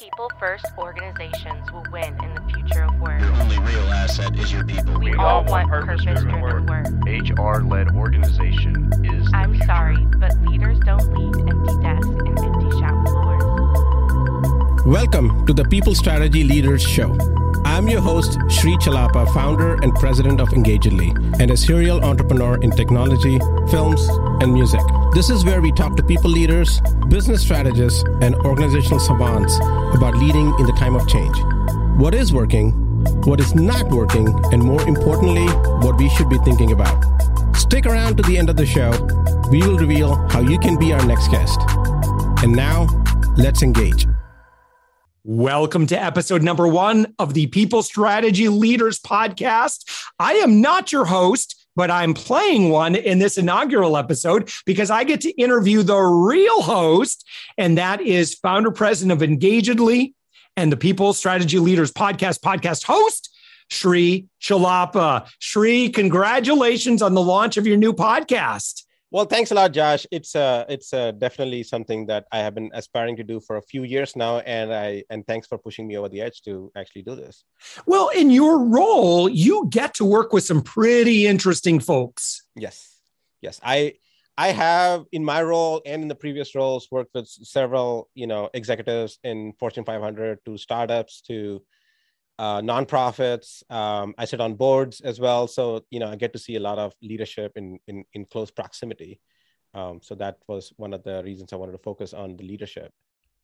People first organizations will win in the future of work. Your only real asset is your people. We, all want purpose driven work. HR led organization is. I'm future. sorry, but leaders don't lead empty desks and empty shop floors. Welcome to the People Strategy Leaders Show. I'm your host, Sri Chellappa, founder and president of Engagedly, and a serial entrepreneur in technology, films, and music. This is where we talk to people leaders, business strategists, and organizational savants about leading in the time of change. What is working, what is not working, and more importantly, what we should be thinking about. Stick around to the end of the show. We will reveal how you can be our next guest. And now, let's engage. Welcome to episode number one of the People Strategy Leaders Podcast. I am not your host, but I'm playing one in this inaugural episode because I get to interview the real host, and that is founder president of Engagedly and the People Strategy Leaders Podcast podcast host, Sri Chellappa. Sri, congratulations on the launch of your new podcast. Well, thanks a lot, Josh. It's uh, it's uh, definitely something that I have been aspiring to do for a few years now, and I and thanks for pushing me over the edge to actually do this. Well, in your role, you get to work with some pretty interesting folks. Yes, yes, I I have in my role and in the previous roles worked with several you know executives in Fortune 500 to startups to uh, nonprofits. Um, I sit on boards as well, so you know I get to see a lot of leadership in in, in close proximity. Um, so that was one of the reasons I wanted to focus on the leadership.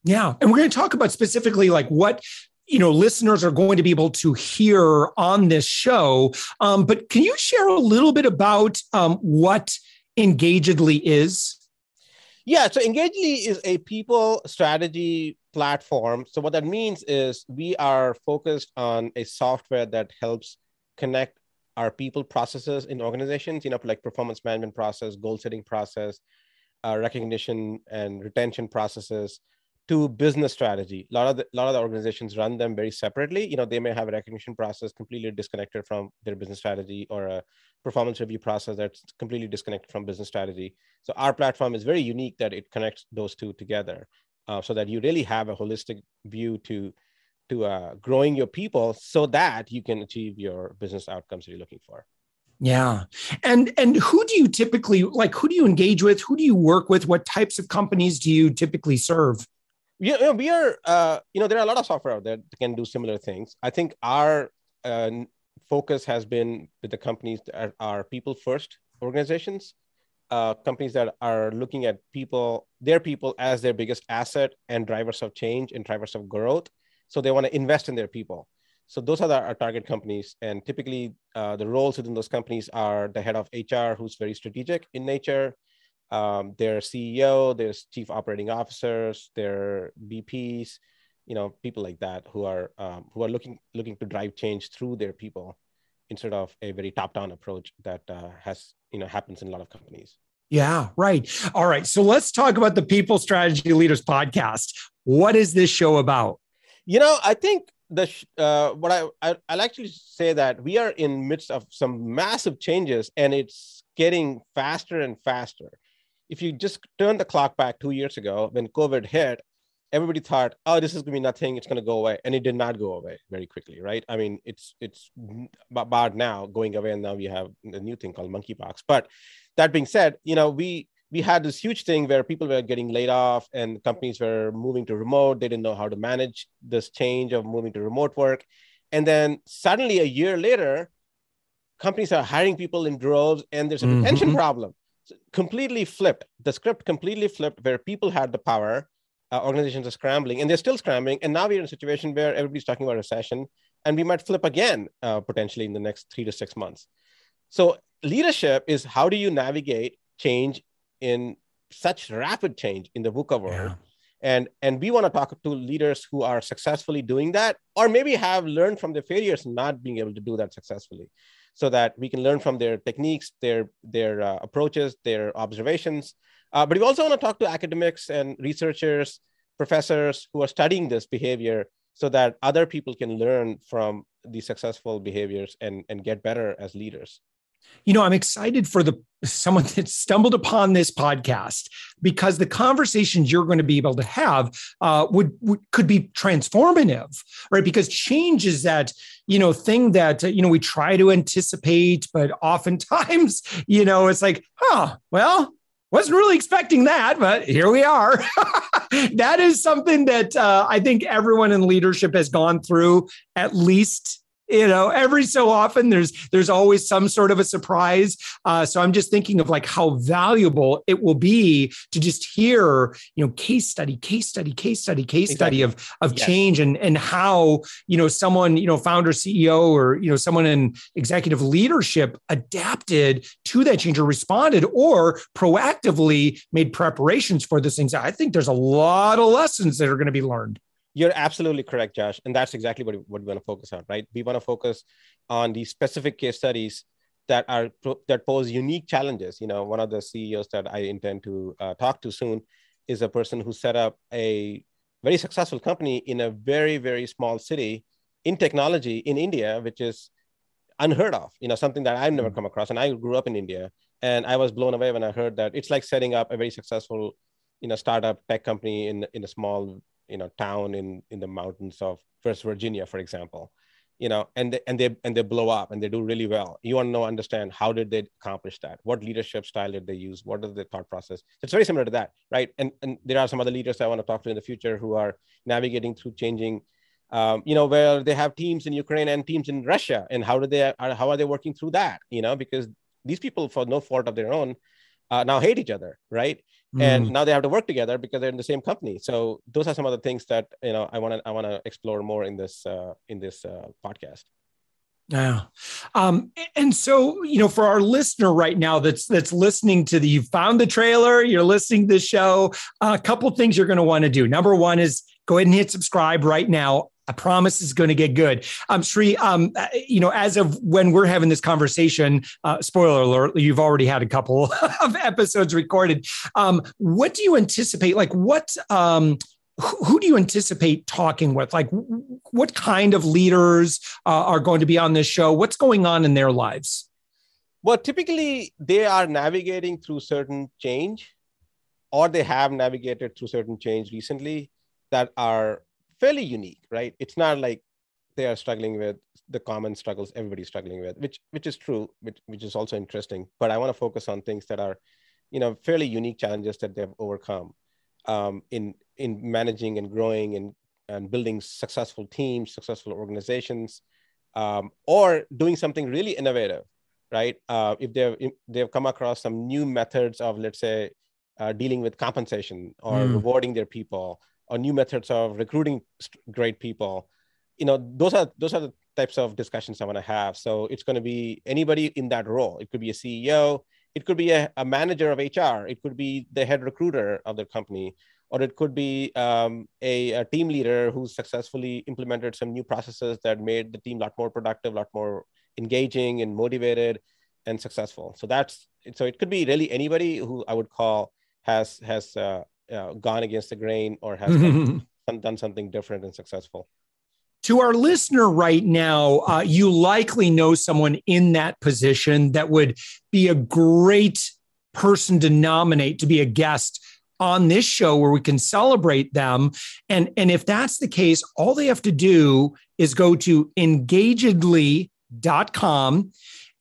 Yeah. And we're going to talk about specifically like what you know listeners are going to be able to hear on this show um, but can you share a little bit about um, what engagedly is Yeah, so Engagedly is a people strategy platform. So what that means is we are focused on a software that helps connect our people processes in organizations, you know, like performance management process, goal setting process, uh, recognition and retention processes to business strategy. A lot of the, lot of the organizations run them very separately. You know, they may have a recognition process completely disconnected from their business strategy or a performance review process that's completely disconnected from business strategy. So our platform is very unique that it connects those two together, uh, so that you really have a holistic view to to uh, growing your people, so that you can achieve your business outcomes that you're looking for. yeah. And and who do you typically like who do you engage with? Who do you work with? What types of companies do you typically serve? Yeah you know, we are, uh, you know, there are a lot of software out there that can do similar things. I think our uh, focus has been with the companies that are, are people first organizations, uh, companies that are looking at people, their people as their biggest asset and drivers of change and drivers of growth. So they want to invest in their people. So those are the, our target companies. And typically uh, the roles within those companies are the head of HR, who's very strategic in nature, um, their CEO, there's chief operating officers, their VPs, you know, people like that who are um, who are looking looking to drive change through their people instead of a very top-down approach that uh, has you know happens in a lot of companies. yeah right all right so let's talk about the people strategy leaders podcast what is this show about You know, I think the uh, what I, I I'll actually say that we are in midst of some massive changes, and it's getting faster and faster. If you just turn the clock back two years ago when COVID hit, everybody thought, "Oh, this is gonna be nothing; it's gonna go away," and it did not go away very quickly, right? I mean, it's it's about now going away, and now we have a new thing called monkeypox. But that being said, you know, we we had this huge thing where people were getting laid off and companies were moving to remote. They didn't know how to manage this change of moving to remote work. And then suddenly a year later, companies are hiring people in droves and there's a Mhm. retention problem. So completely flipped. The script completely flipped where people had the power, uh, organizations are scrambling and they're still scrambling. And now we're in a situation where everybody's talking about recession and we might flip again uh, potentially in the next three to six months. So leadership is how do you navigate change in such rapid change in the VUCA world? Yeah. And, and we want to talk to leaders who are successfully doing that, or maybe have learned from their failures not being able to do that successfully, so that we can learn from their techniques, their their uh, approaches, their observations. Uh, but we also want to talk to academics and researchers, professors who are studying this behavior, so that other people can learn from these successful behaviors and and get better as leaders. you know, I'm excited for the someone that stumbled upon this podcast because the conversations you're going to be able to have uh, would, would, could be transformative, right? Because change is that you know thing that you know we try to anticipate, but oftentimes you know it's like, huh, well. Wasn't really expecting that, but here we are. that is something that uh, I think everyone in leadership has gone through at least you know every so often there's there's always some sort of a surprise uh, so i'm just thinking of like how valuable it will be to just hear you know case study case study case study case exactly. study of of yes. change and and how you know someone you know founder ceo or you know someone in executive leadership adapted to that change or responded or proactively made preparations for those things i think there's a lot of lessons that are going to be learned you're absolutely correct, Josh. And that's exactly what, what we want to focus on, right? We want to focus on these specific case studies that are that pose unique challenges. You know, one of the CEOs that I intend to uh, talk to soon is a person who set up a very successful company in a very very small city in technology in India, which is unheard of. You know, something that I've never mm. come across. And I grew up in India, and I was blown away when I heard that it's like setting up a very successful, you know, startup tech company in in a small you know town in in the mountains of West Virginia, for example, you know, and they, and they and they blow up and they do really well. You want to know, understand how did they accomplish that? What leadership style did they use? What is the thought process? It's very similar to that, right? And and there are some other leaders I want to talk to in the future who are navigating through changing. Um, you know, where they have teams in Ukraine and teams in Russia, and how do they, are, how are they working through that? You know, because these people, for no fault of their own, uh, now hate each other, right? mm. and now they have to work together because they're in the same company so those are some of the things that you know i want to i want to explore more in this uh, in this uh, podcast yeah. Um, and so, you know, for our listener right now that's that's listening to the you found the trailer, you're listening to the show, a couple things you're going to want to do. Number one is go ahead and hit subscribe right now. I promise it's going to get good. Um, Sri, um, you know, as of when we're having this conversation, uh, spoiler alert, you've already had a couple of episodes recorded. Um, what do you anticipate? Like, what, um, who do you anticipate talking with? Like, what kind of leaders uh, are going to be on this show? What's going on in their lives? Well, typically they are navigating through certain change, or they have navigated through certain change recently that are fairly unique, right? It's not like they are struggling with the common struggles everybody's struggling with, which which is true, which which is also interesting. But I want to focus on things that are, you know, fairly unique challenges that they've overcome um, in in managing and growing and and building successful teams, successful organizations, um, or doing something really innovative, right? Uh, if they've they've come across some new methods of, let's say, uh, dealing with compensation or mm. rewarding their people or new methods of recruiting great people. You know those are those are the types of discussions i want to have. So it's going to be anybody in that role. It could be a ceo it could be a, a manager of hr it could be the head recruiter of the company or it could be um, a, a, team leader who successfully implemented some new processes that made the team a lot more productive a lot more engaging and motivated and successful. So that's so it could be really anybody who i would call has has uh, uh, gone against the grain or has done, done something different and successful to our listener right now, uh, you likely know someone in that position that would be a great person to nominate to be a guest on this show where we can celebrate them. And, and if that's the case, all they have to do is go to engagedly.com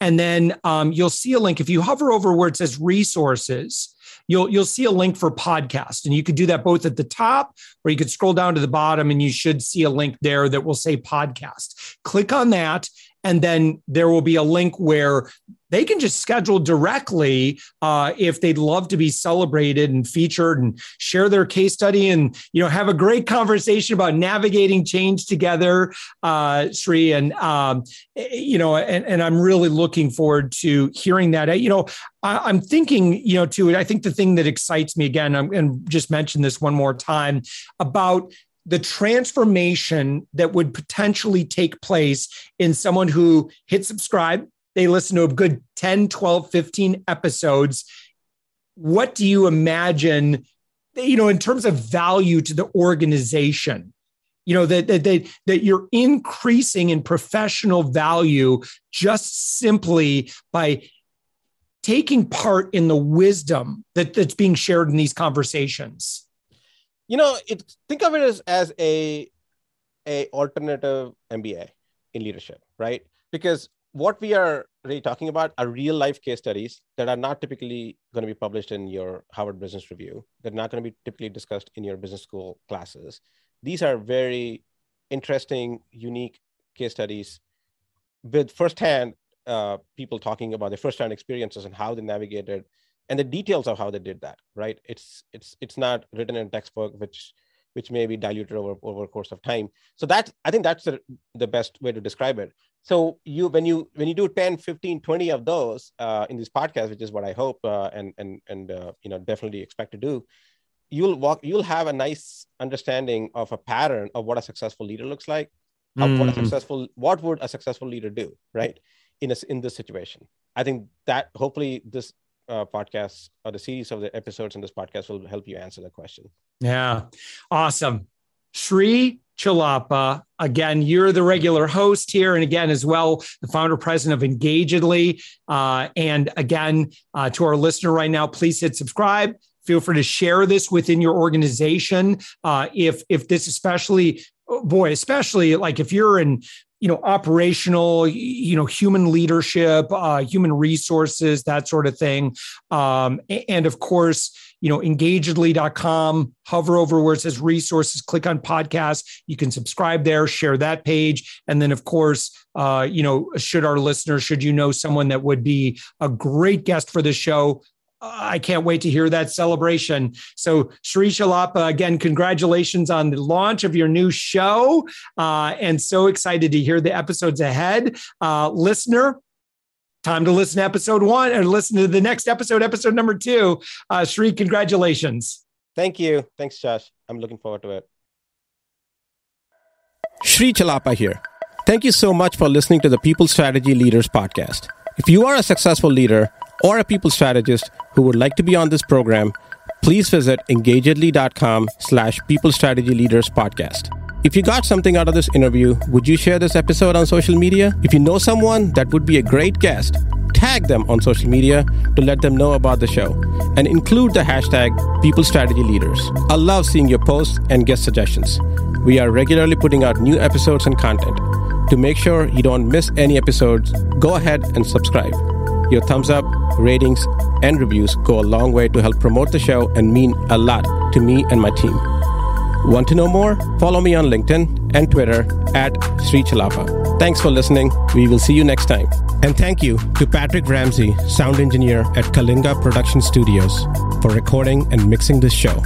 and then um, you'll see a link. If you hover over where it says resources, you'll you'll see a link for podcast and you could do that both at the top or you could scroll down to the bottom and you should see a link there that will say podcast click on that and then there will be a link where they can just schedule directly uh, if they'd love to be celebrated and featured and share their case study and you know have a great conversation about navigating change together uh, sri. And um, you know and, and i'm really looking forward to hearing that. You know I, am thinking you know to it i think the thing that excites me again i'm to just mention this one more time about the transformation that would potentially take place in someone who hit subscribe, they listen to a good 10, 12, 15 episodes. What do you imagine, you know, in terms of value to the organization? You know, that, that, that, that you're increasing in professional value just simply by taking part in the wisdom that, that's being shared in these conversations? You know, it, think of it as, as a, a alternative MBA in leadership, right? Because what we are really talking about are real life case studies that are not typically going to be published in your Harvard Business Review. They're not going to be typically discussed in your business school classes. These are very interesting, unique case studies with firsthand uh, people talking about their firsthand experiences and how they navigated and the details of how they did that. Right? It's it's it's not written in a textbook, which which may be diluted over over course of time. So that I think that's the, the best way to describe it so you when you when you do 10 15 20 of those uh, in this podcast which is what i hope uh, and and and uh, you know definitely expect to do you'll walk you'll have a nice understanding of a pattern of what a successful leader looks like mm. what a mm. successful what would a successful leader do right in a, in this situation i think that hopefully this uh, or the series of the episodes in this podcast will help you answer the question yeah awesome Sri Chellappa. Again, you're the regular host here. And again, as well, the founder president of Engagedly. Uh, and again, uh, to our listener right now, please hit subscribe. Feel free to share this within your organization. Uh, if if this especially, oh boy, especially like if you're in you know operational you know human leadership uh, human resources that sort of thing um, and of course you know, engagedly.com, hover over where it says resources, click on podcast. You can subscribe there, share that page. And then, of course, uh, you know, should our listeners, should you know someone that would be a great guest for the show, I can't wait to hear that celebration. So, Sri Chellappa, again, congratulations on the launch of your new show. Uh, and so excited to hear the episodes ahead. Uh, listener, time to listen to episode one and listen to the next episode, episode number two. Uh, Sri, congratulations. Thank you. Thanks, Josh. I'm looking forward to it. Sri Chellappa here. Thank you so much for listening to the People Strategy Leaders podcast. If you are a successful leader or a people strategist who would like to be on this program, please visit engagedly.com slash people strategy leaders podcast. If you got something out of this interview, would you share this episode on social media? If you know someone that would be a great guest, tag them on social media to let them know about the show and include the hashtag People Strategy Leaders. I love seeing your posts and guest suggestions. We are regularly putting out new episodes and content. To make sure you don't miss any episodes, go ahead and subscribe. Your thumbs up, ratings, and reviews go a long way to help promote the show and mean a lot to me and my team. Want to know more? Follow me on LinkedIn and Twitter at Sri Chellappa. Thanks for listening. We will see you next time. And thank you to Patrick Ramsey, sound engineer at Kalinga Production Studios, for recording and mixing this show.